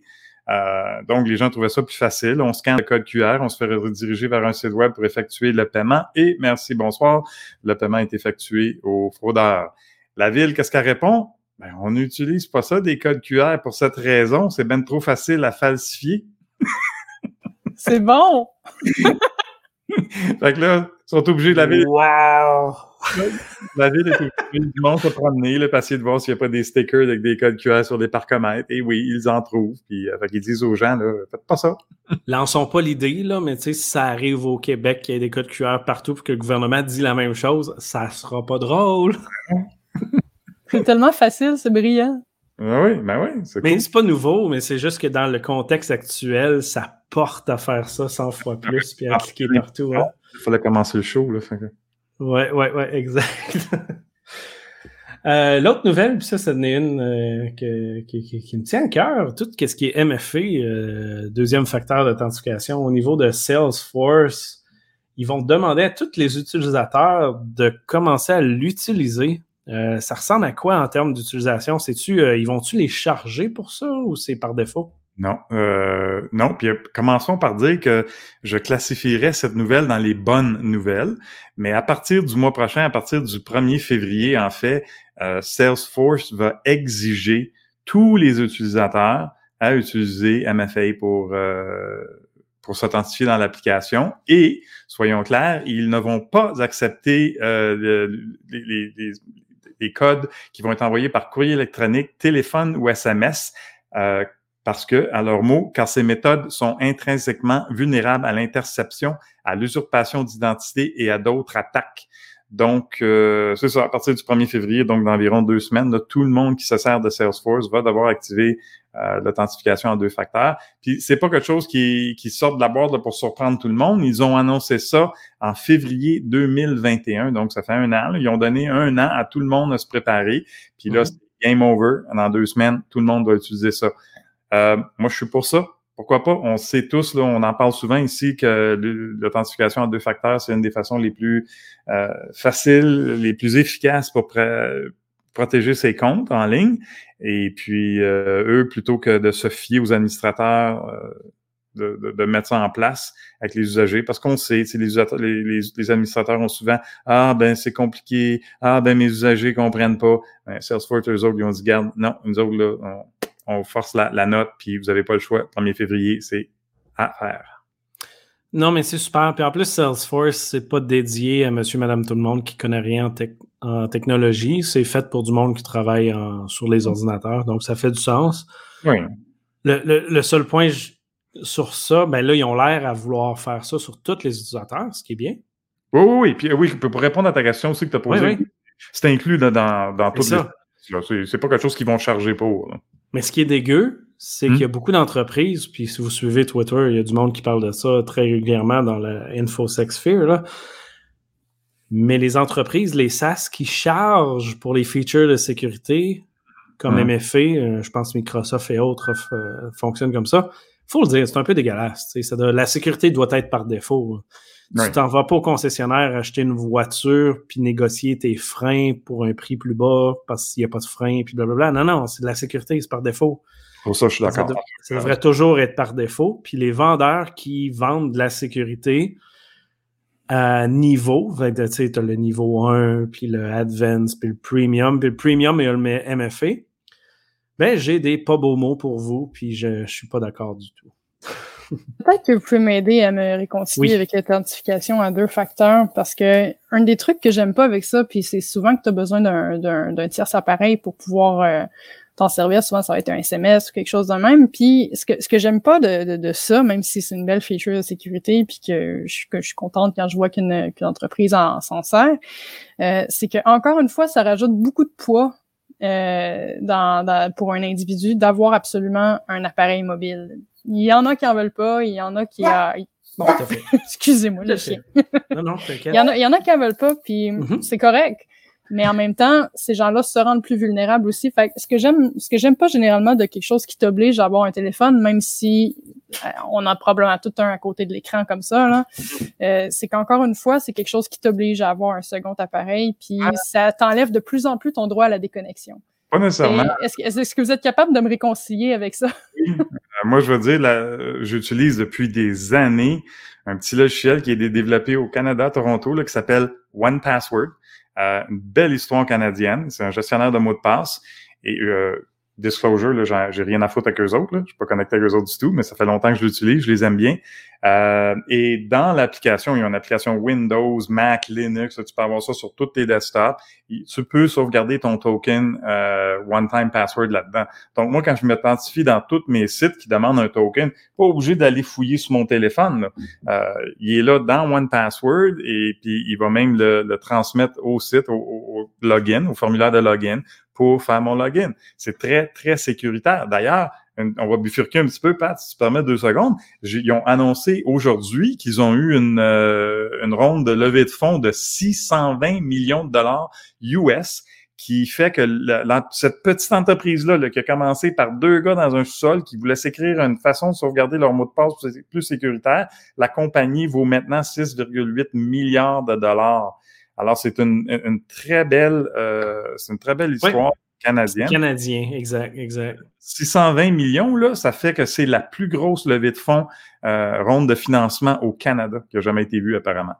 Euh, donc, les gens trouvaient ça plus facile. On scanne le code QR, on se fait rediriger vers un site web pour effectuer le paiement et merci, bonsoir, le paiement est effectué au fraudeur. La ville, qu'est-ce qu'elle répond? Ben, on n'utilise pas ça, des codes QR, pour cette raison. C'est bien trop facile à falsifier. C'est bon! fait que là, ils sont obligés, la ville, Wow! la ville est du monde se promener, le passer de voir s'il n'y a pas des stickers avec des codes QR sur des parcomètres. Et oui, ils en trouvent. Puis, euh, fait qu'ils disent aux gens, là, faites pas ça. Lançons pas l'idée, là, mais tu sais, si ça arrive au Québec qu'il y ait des codes QR partout et que le gouvernement dit la même chose, ça sera pas drôle. C'est tellement facile, c'est brillant. Ah oui, ben oui, c'est Mais cool. c'est pas nouveau, mais c'est juste que dans le contexte actuel, ça porte à faire ça 100 fois plus puis à Ah, cliquer partout. Hein. Il fallait commencer le show, là. fait que- Ouais, ouais, ouais, exact. Euh, L'autre nouvelle, puis ça, c'en est une euh, que- qui, qui- me tient à cœur, tout ce qui est MFA, euh, deuxième facteur d'authentification, au niveau de Salesforce, ils vont demander à tous les utilisateurs de commencer à l'utiliser. Euh, ça ressemble à quoi en termes d'utilisation? C'est-tu, euh, ils vont-tu les charger pour ça ou c'est par défaut? Non, euh, non. Puis euh, commençons par dire que je classifierais cette nouvelle dans les bonnes nouvelles. Mais à partir du mois prochain, à partir du 1er février, en fait, euh, Salesforce va exiger tous les utilisateurs à utiliser MFA pour euh, pour s'authentifier dans l'application. Et soyons clairs, ils ne vont pas accepter le- les, les- les- les codes qui vont être envoyés par courrier électronique, téléphone ou SMS. euh, parce que, à leur mot, car ces méthodes sont intrinsèquement vulnérables à l'interception, à l'usurpation d'identité et à d'autres attaques. Donc, euh, c'est ça, à partir du 1er février, donc d'environ deux semaines, là, tout le monde qui se sert de Salesforce va devoir activer euh, l'authentification en deux facteurs. Puis, c'est pas quelque chose qui, qui sort de la boîte là, pour surprendre tout le monde. Ils ont annoncé ça en février 2021, donc ça fait un an. là. Ils ont donné un an à tout le monde à se préparer. Puis là, Mhm. c'est game over. Dans deux semaines, tout le monde va utiliser ça. Euh, moi, je suis pour ça. Pourquoi pas? On sait tous, là, on en parle souvent ici que l'authentification en deux facteurs, c'est une des façons les plus euh, faciles, les plus efficaces pour pr- protéger ses comptes en ligne. Et puis, euh, eux, plutôt que de se fier aux administrateurs, de, mettre ça en place avec les usagers, parce qu'on sait, les administrateurs ont souvent « Ah, ben c'est compliqué. Ah, ben mes usagers comprennent pas. Ben, Salesforce, eux autres, ils ont dit « Garde, non, nous autres, là, on, on force la, la note, puis vous n'avez pas le choix. 1er février, c'est à faire. Non, mais c'est super. Puis en plus, Salesforce, c'est pas dédié à monsieur, madame, tout le monde qui connaît rien en, tec- en technologie. C'est fait pour du monde qui travaille en- sur les ordinateurs. Donc, ça fait du sens. Oui. Le, le- le seul point sur ça, ben là, ils ont l'air à vouloir faire ça sur tous les utilisateurs, ce qui est bien. Oui, oui, oui. Puis oui, pour répondre à ta question aussi que tu as posée, Oui, oui. c'est inclus là, dans, dans toutes C'est les... pas quelque chose qu'ils vont charger pour. là. Mais ce qui est dégueu, c'est Hmm. qu'il y a beaucoup d'entreprises, puis si vous suivez Twitter, il y a du monde qui parle de ça très régulièrement dans la InfoSec Sphere, là. Mais les entreprises, les SaaS qui chargent pour les features de sécurité, comme Hmm. MFA, euh, je pense Microsoft et autres euh, fonctionnent comme ça, faut le dire, c'est un peu dégueulasse. ça doit- la sécurité doit être par défaut. Tu t'en vas pas au concessionnaire acheter une voiture puis négocier tes freins pour un prix plus bas parce qu'il n'y a pas de frein puis blablabla. Non, non, c'est de la sécurité, c'est par défaut. Pour ça, je suis d'accord. ça devrait toujours être par défaut. Puis les vendeurs qui vendent de la sécurité à niveau, que, tu sais, t'as le niveau 1, puis le Advance, puis le Premium, puis le Premium et le MFA. Ben, j'ai des pas beaux mots pour vous, puis je, je suis pas d'accord du tout. Peut-être que vous pouvez m'aider à me réconcilier Oui. avec l'authentification à deux facteurs parce que un des trucs que j'aime pas avec ça, puis c'est souvent que tu as besoin d'un, d'un, d'un tierce appareil pour pouvoir euh, t'en servir. Souvent, ça va être un SMS ou quelque chose de même. Puis, ce que, ce que j'aime pas de, de, ça, même si c'est une belle feature de sécurité, puis que je, que je suis contente quand je vois qu'une qu'une entreprise s'en sert, euh, c'est que encore une fois, ça rajoute beaucoup de poids euh, dans, pour un individu d'avoir absolument un appareil mobile. Il y en a qui en veulent pas, il y en a qui... A, bon, excusez-moi, le chien. non, non, il, y en a, il y en a qui en veulent pas, puis mm-hmm. c'est correct. Mais en même temps, ces gens-là se rendent plus vulnérables aussi. Fait ce que j'aime, ce que j'aime pas généralement de quelque chose qui t'oblige à avoir un téléphone, même si euh, on a probablement tout un à côté de l'écran comme ça, là, euh, c'est qu'encore une fois, c'est quelque chose qui t'oblige à avoir un second appareil, puis ah. ça t'enlève de plus en plus ton droit à la déconnexion. Pas nécessairement. Est-ce que vous êtes capable de me réconcilier avec ça? Euh, moi, je veux dire, j'utilise depuis des années un petit logiciel qui est développé au Canada, Toronto, là, qui s'appelle One Password. Euh, une belle histoire canadienne. C'est un gestionnaire de mots de passe. Et euh, Disclosure, là, j'ai rien à foutre avec eux autres. Là. Je suis pas connecté avec eux autres du tout, mais ça fait longtemps que je l'utilise, je les aime bien. Euh, et dans l'application, il y a une application Windows, Mac, Linux, tu peux avoir ça sur tous tes desktops. Tu peux sauvegarder ton token euh, one-time password là-dedans. Donc moi, quand je m'authentifie dans tous mes sites qui demandent un token, pas obligé d'aller fouiller sur mon téléphone. Euh, il est là dans One Password et puis il va même le, transmettre au site, au login, au formulaire de login pour faire mon login. C'est très, très sécuritaire. D'ailleurs, on va bifurquer un petit peu, Pat, si tu permets deux secondes. Ils ont annoncé aujourd'hui qu'ils ont eu une, euh, une ronde de levée de fonds de 620 millions de dollars US qui fait que cette petite entreprise-là, qui a commencé par deux gars dans un sol qui voulaient s'écrire une façon de sauvegarder leur mot de passe plus sécuritaire, la compagnie vaut maintenant 6,8 milliards de dollars. Alors, c'est une, une, très belle, euh, c'est une très belle histoire canadienne. Canadien, exact, exact. 620 millions, là, ça fait que c'est la plus grosse levée de fonds euh, ronde de financement au Canada qui a jamais été vue apparemment.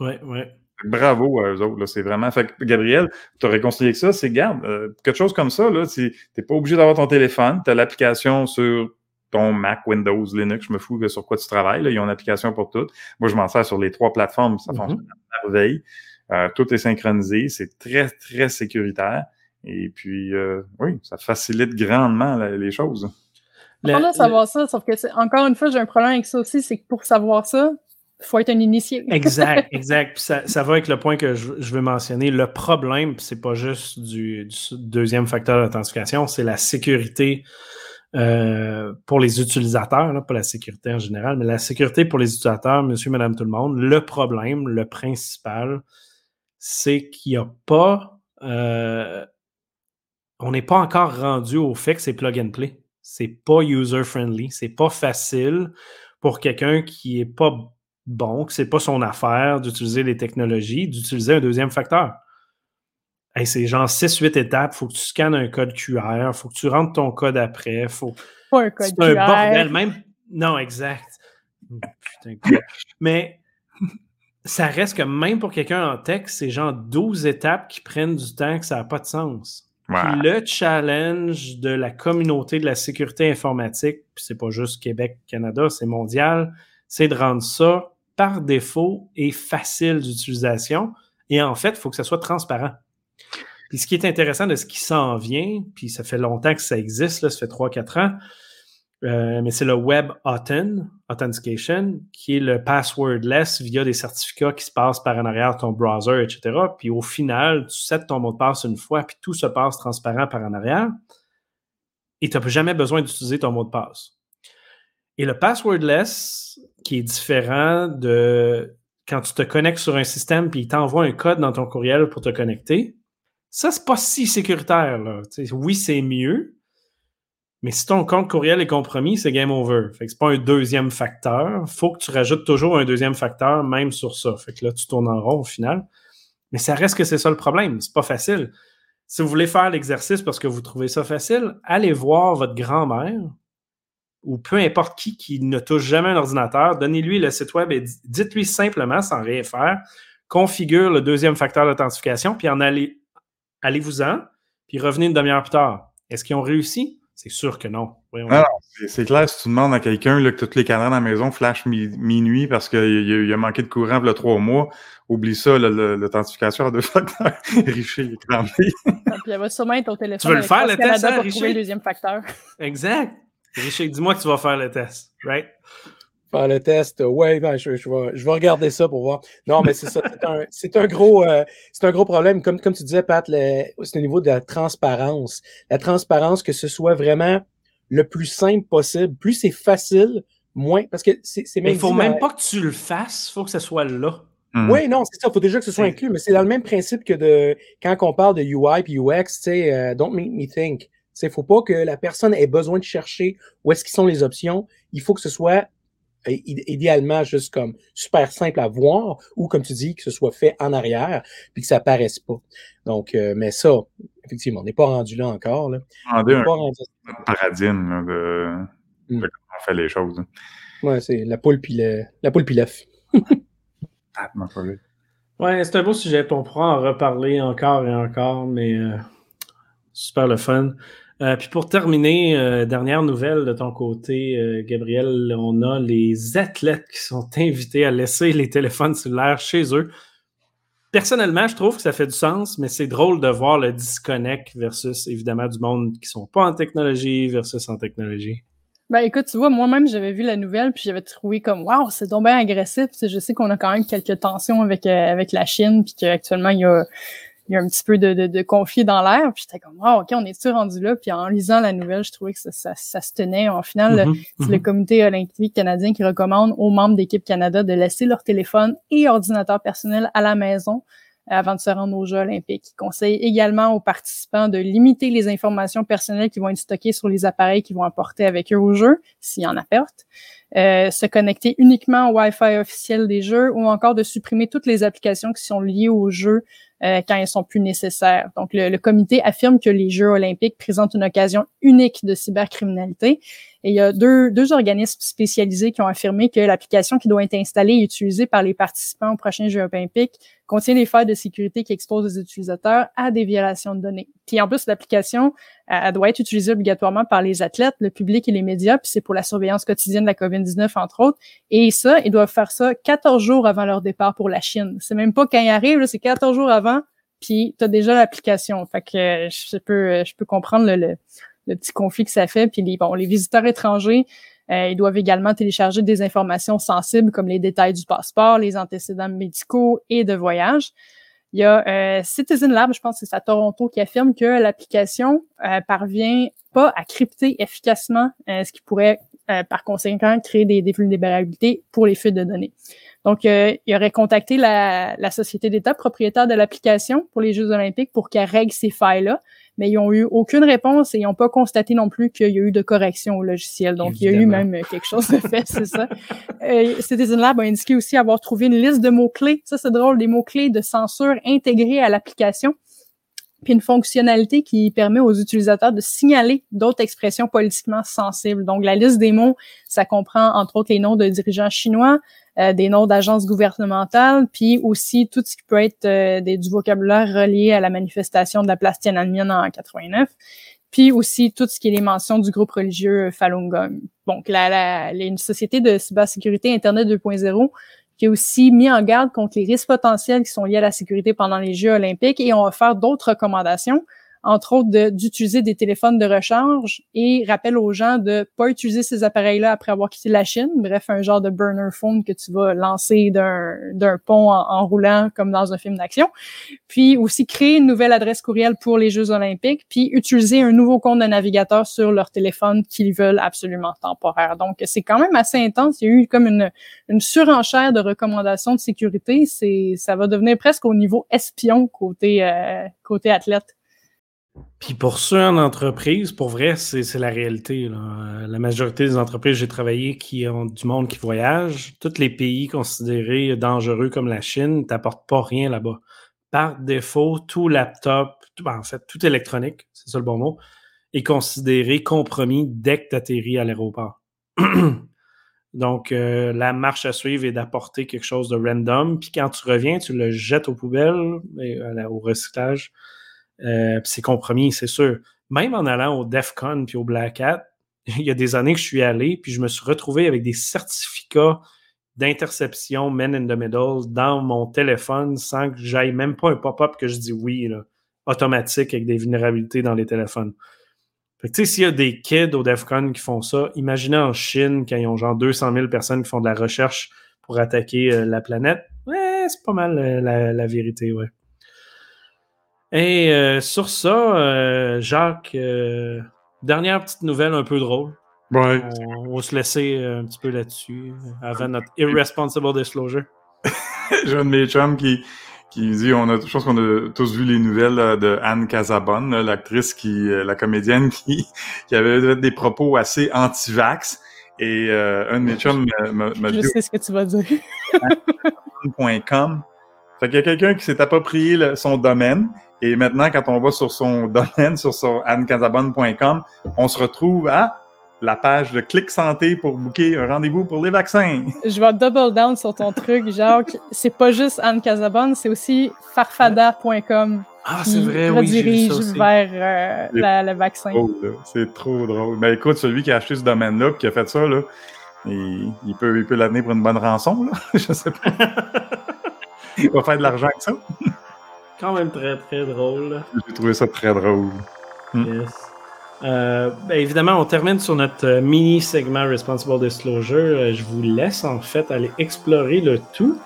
Oui, oui. Bravo à eux autres, là, c'est vraiment. Fait que, Gabriel, tu as réconcilié que ça, c'est garde, euh, quelque chose comme ça, là, tu n'es pas obligé d'avoir ton téléphone, tu as l'application sur ton Mac, Windows, Linux, je me fous sur quoi tu travailles. Là. Ils ont une application pour tout. Moi, je m'en sers sur les trois plateformes, ça mm-hmm. fonctionne à merveille. Euh, tout est synchronisé, c'est très, très sécuritaire. Et puis, euh, oui, ça facilite grandement les choses. On de savoir ça, sauf que, encore une fois, j'ai un problème avec ça aussi, c'est que pour savoir ça, il faut être un initié. exact, exact. ça, ça, va avec le point que je, veux mentionner. Le problème, c'est pas juste du, deuxième facteur d'authentification, c'est la sécurité euh, pour les utilisateurs, là, pas la sécurité en général, mais la sécurité pour les utilisateurs, monsieur, madame, tout le monde. Le problème, le principal, c'est qu'il n'y a pas. Euh, on n'est pas encore rendu au fait que c'est plug and play. C'est pas user-friendly. C'est pas facile pour quelqu'un qui est pas bon, que c'est pas son affaire d'utiliser les technologies, d'utiliser un deuxième facteur. c'est genre 6-8 étapes. Faut que tu scannes un code QR. Faut que tu rentres ton code après. Faut... Pas un code QR. un bordel. Même... Non, exact. Putain. Mais ça reste que même pour quelqu'un en tech, c'est genre 12 étapes qui prennent du temps que ça n'a pas de sens. le challenge de la communauté de la sécurité informatique, puis c'est pas juste Québec, Canada, c'est mondial, c'est de rendre ça par défaut et facile d'utilisation. Et en fait, il faut que ça soit transparent. Puis ce qui est intéressant de ce qui s'en vient, puis ça fait longtemps que ça existe, là, ça fait 3-4 ans, euh, mais c'est le Web Authn, Authentication, qui est le passwordless via des certificats qui se passent par en arrière ton browser, etc. Puis au final, tu sets ton mot de passe une fois, puis tout se passe transparent par en arrière. Et tu n'as jamais besoin d'utiliser ton mot de passe. Et le passwordless, qui est différent de quand tu te connectes sur un système puis il t'envoie un code dans ton courriel pour te connecter, ça, c'est pas si sécuritaire. Là. oui, c'est mieux, mais si ton compte courriel est compromis, c'est game over. Fait que c'est pas un deuxième facteur. Faut que tu rajoutes toujours un deuxième facteur, même sur ça. Fait que là, tu tournes en rond au final. Mais ça reste que c'est ça le problème. C'est pas facile. Si vous voulez faire l'exercice parce que vous trouvez ça facile, allez voir votre grand-mère ou peu importe qui qui ne touche jamais un ordinateur, donnez-lui le site web et dites-lui simplement, sans rien faire, configure le deuxième facteur d'authentification, puis en allez, allez-vous-en, puis revenez une demi-heure plus tard. Est-ce qu'ils ont réussi? C'est sûr que non. c'est clair, si tu demandes à quelqu'un que tous les cadrans dans la maison flashent minuit parce qu'il a manqué de courant a trois mois, oublie ça, l'authentification à deux facteurs. Richer, il est crampé. Ah, puis elle va sûrement être au téléphone. Tu veux le faire, le test, hein, pour trouver le deuxième facteur. Exact. Richer, dis-moi que tu vas faire le test, right? Faire le test, ouais, ben, je, vais, regarder ça pour voir. Non, mais c'est ça, c'est un, gros, euh, un gros problème. Comme, comme tu disais, Pat, c'est au niveau de la transparence. La transparence, que ce soit vraiment le plus simple possible. Plus c'est facile, moins. Parce que c'est même. Il faut même pas que tu le fasses, il faut que ce soit là. Hmm. Oui, non, c'est ça. Il faut déjà que ce soit inclus, mais c'est dans le même principe que de quand on parle de UI et UX, tu sais, euh, don't make me think. Il ne faut pas que la personne ait besoin de chercher où est-ce qu'ils sont les options. Il faut que ce soit idéalement juste comme super simple à voir ou comme tu dis que ce soit fait en arrière puis que ça apparaisse pas. Donc euh, mais ça effectivement, on n'est pas rendu là encore là. On n'est pas rendu paradigme de, hmm. comment on fait les choses. Ouais, c'est la poule puis le la poule puis l'œuf. ah, ouais, c'est un beau sujet, on pourra en reparler encore et encore mais euh, super le fun. Euh, puis pour terminer, euh, dernière nouvelle de ton côté, euh, Gabriel, on a les athlètes qui sont invités à laisser les téléphones cellulaires chez eux. Personnellement, je trouve que ça fait du sens, mais c'est drôle de voir le disconnect versus évidemment du monde qui sont pas en technologie versus en technologie. Ben écoute, tu vois, moi-même j'avais vu la nouvelle puis j'avais trouvé comme waouh, c'est donc bien agressif. Je sais qu'on a quand même quelques tensions avec avec la Chine puis qu'actuellement il y a il y a un petit peu de, de, de conflit dans l'air. Puis j'étais comme, oh, OK, on est-tu rendu là? Puis en lisant la nouvelle, je trouvais que ça, ça, ça se tenait. En final, mm-hmm, c'est le mm-hmm. comité olympique canadien qui recommande aux membres d'équipe Canada de laisser leur téléphone et ordinateur personnel à la maison avant de se rendre aux Jeux olympiques. Il conseille également aux participants de limiter les informations personnelles qui vont être stockées sur les appareils qu'ils vont apporter avec eux aux Jeux, s'ils en apportent. Euh, se connecter uniquement au Wi-Fi officiel des Jeux ou encore de supprimer toutes les applications qui sont liées aux Jeux euh, quand elles sont plus nécessaires. Donc, le, comité affirme que les Jeux olympiques présentent une occasion unique de cybercriminalité. Et il y a deux, deux organismes spécialisés qui ont affirmé que l'application qui doit être installée et utilisée par les participants aux prochains Jeux olympiques contient des failles de sécurité qui exposent les utilisateurs à des violations de données. Puis en plus, l'application elle doit être utilisée obligatoirement par les athlètes, le public et les médias, puis c'est pour la surveillance quotidienne de la COVID-19, entre autres. Et ça, ils doivent faire ça 14 jours avant leur départ pour la Chine. C'est même pas quand ils arrivent, c'est 14 jours avant, puis tu as déjà l'application. Fait que euh, je peux, je peux comprendre le, le, petit conflit que ça fait. Puis les, bon, les visiteurs étrangers, euh, ils doivent également télécharger des informations sensibles comme les détails du passeport, les antécédents médicaux et de voyage. Il y a euh, Citizen Lab, je pense que c'est à Toronto, qui affirme que l'application euh, parvient pas à crypter efficacement, euh, ce qui pourrait par conséquent créer des, des vulnérabilités pour les fuites de données. Donc, il aurait contacté la, la société d'État propriétaire de l'application pour les Jeux olympiques pour qu'elle règle ces failles-là mais ils ont eu aucune réponse et ils n'ont pas constaté non plus qu'il y a eu de correction au logiciel. Donc, il y a eu même quelque chose de fait, c'est ça. Euh, Citizen Lab a indiqué aussi avoir trouvé une liste de mots-clés. Ça, c'est drôle, des mots-clés de censure intégrés à l'application puis une fonctionnalité qui permet aux utilisateurs de signaler d'autres expressions politiquement sensibles. Donc, la liste des mots, ça comprend entre autres les noms de dirigeants chinois, euh, des noms d'agences gouvernementales, puis aussi tout ce qui peut être euh, du vocabulaire relié à la manifestation de la place Tiananmen en 89, puis aussi tout ce qui est les mentions du groupe religieux Falun Gong. Donc, la, la, une société de cybersécurité Internet 2.0 qui a aussi mis en garde contre les risques potentiels qui sont liés à la sécurité pendant les Jeux olympiques et on va faire d'autres recommandations entre autres d'utiliser des téléphones de recharge et rappelle aux gens de pas utiliser ces appareils-là après avoir quitté la Chine. Bref, un genre de burner phone que tu vas lancer d'un pont en, roulant comme dans un film d'action. Puis aussi créer une nouvelle adresse courriel pour les Jeux olympiques, puis utiliser un nouveau compte de navigateur sur leur téléphone qu'ils veulent absolument temporaire. Donc, c'est quand même assez intense. Il y a eu comme une, une surenchère de recommandations de sécurité. C'est, ça va devenir presque au niveau espion côté, euh, côté athlète. Puis pour ceux en entreprise, pour vrai, c'est la réalité. La majorité des entreprises que j'ai travaillé qui ont du monde qui voyage, tous les pays considérés dangereux comme la Chine t'apportent pas rien là-bas. Par défaut, tout laptop, ben, en fait, tout électronique, c'est ça le bon mot, est considéré compromis dès que tu atterris à l'aéroport. Donc, euh, la marche à suivre est d'apporter quelque chose de random. Puis quand tu reviens, tu le jettes aux poubelles, au recyclage. Euh, c'est compromis, c'est sûr. Même en allant au DEF CON puis au Black Hat, il y a des années que je suis allé, puis je me suis retrouvé avec des certificats d'interception men in the middle dans mon téléphone sans que j'aille même pas un pop-up que je dis oui, automatique avec des vulnérabilités dans les téléphones. Fait tu sais, s'il y a des kids au DEFCON qui font ça, imaginez en Chine quand ils ont genre 200 000 personnes qui font de la recherche pour attaquer euh, la planète. Ouais, c'est pas mal euh, la, la, vérité, ouais. Et euh, sur ça, euh, Jacques, euh, dernière petite nouvelle un peu drôle. Ouais. On, on va se laisser un petit peu là-dessus avant notre irresponsible disclosure. J'ai un de mes chums qui, qui dit, on a, je pense qu'on a tous vu les nouvelles là, de Anne Casabonne, l'actrice qui, la comédienne qui, qui avait des propos assez anti-vax. Et euh, un de mes chums m'a m'a Je dit sais ce que tu vas dire. .com. Fait qu'il y a quelqu'un qui s'est approprié le- son domaine. Et maintenant, quand on va sur son domaine, sur son annecasabonne.com, on se retrouve à la page de Clic Santé pour booker un rendez-vous pour les vaccins. Je vais double down sur ton truc, Jacques. C'est pas juste Anne Casabonne, c'est aussi farfada.com Ah, qui c'est vrai, oui, redirige vers euh, la- le vaccin. C'est trop drôle. Ben écoute, celui qui a acheté ce domaine-là et qui a fait ça, là, il, il peut, il peut l'amener pour une bonne rançon, là. Je sais pas. il va faire de l'argent avec ça. Quand même très, très drôle. J'ai trouvé ça très drôle. Mm. Yes. Euh, ben, évidemment, on termine sur notre euh, mini segment Responsible Disclosure. Euh, je vous laisse en fait aller explorer le tout.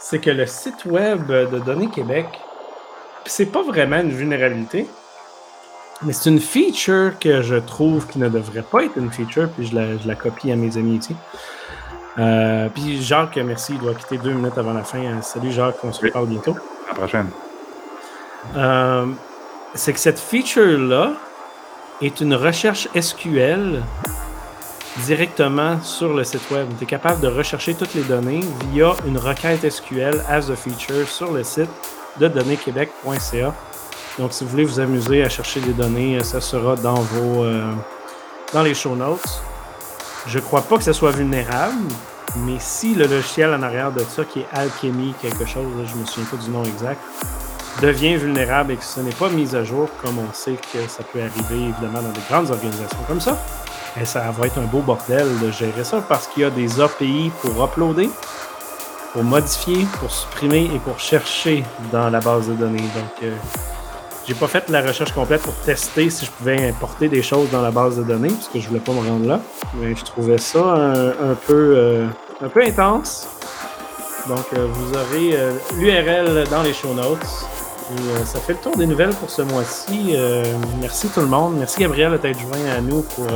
C'est que le site web de Données Québec, c'est pas vraiment une vulnérabilité, mais c'est une feature que je trouve qui ne devrait pas être une feature, puis je la, je la copie à mes amis ici. Euh, puis Jacques, merci, il doit quitter deux minutes avant la fin. Euh, Salut Jacques, on se Oui. reparle bientôt. À la prochaine. Euh, c'est que cette feature-là est une recherche SQL directement sur le site web. Tu es capable de rechercher toutes les données via une requête SQL as a feature sur le site de donnéesquebec.ca. Donc, si vous voulez vous amuser à chercher des données, ça sera dans vos euh, dans les show notes. Je crois pas que ce soit vulnérable, mais si le logiciel en arrière de ça, qui est Alchemy quelque chose, là, je me souviens pas du nom exact, devient vulnérable et que ce n'est pas mis à jour, comme on sait que ça peut arriver évidemment dans des grandes organisations comme ça, et ça va être un beau bordel de gérer ça parce qu'il y a des API pour uploader, pour modifier, pour supprimer et pour chercher dans la base de données. Donc, euh, j'ai pas fait la recherche complète pour tester si je pouvais importer des choses dans la base de données parce que je voulais pas me rendre là. Mais je trouvais ça un, un peu euh, un peu intense. Donc, euh, vous aurez euh, l'URL dans les show notes. Et, ça fait le tour des nouvelles pour ce mois-ci. Merci tout le monde. Merci Gabriel de t'être joint à nous pour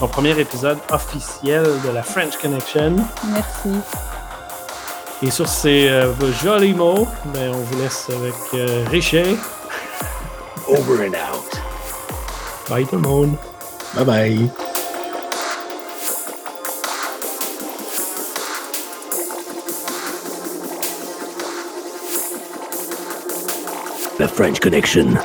ton premier épisode officiel de la French Connection. Merci. Et sur ces jolis mots, ben, on vous laisse avec Richer. Over and out. Bye tout. Bye bye. The French Connection.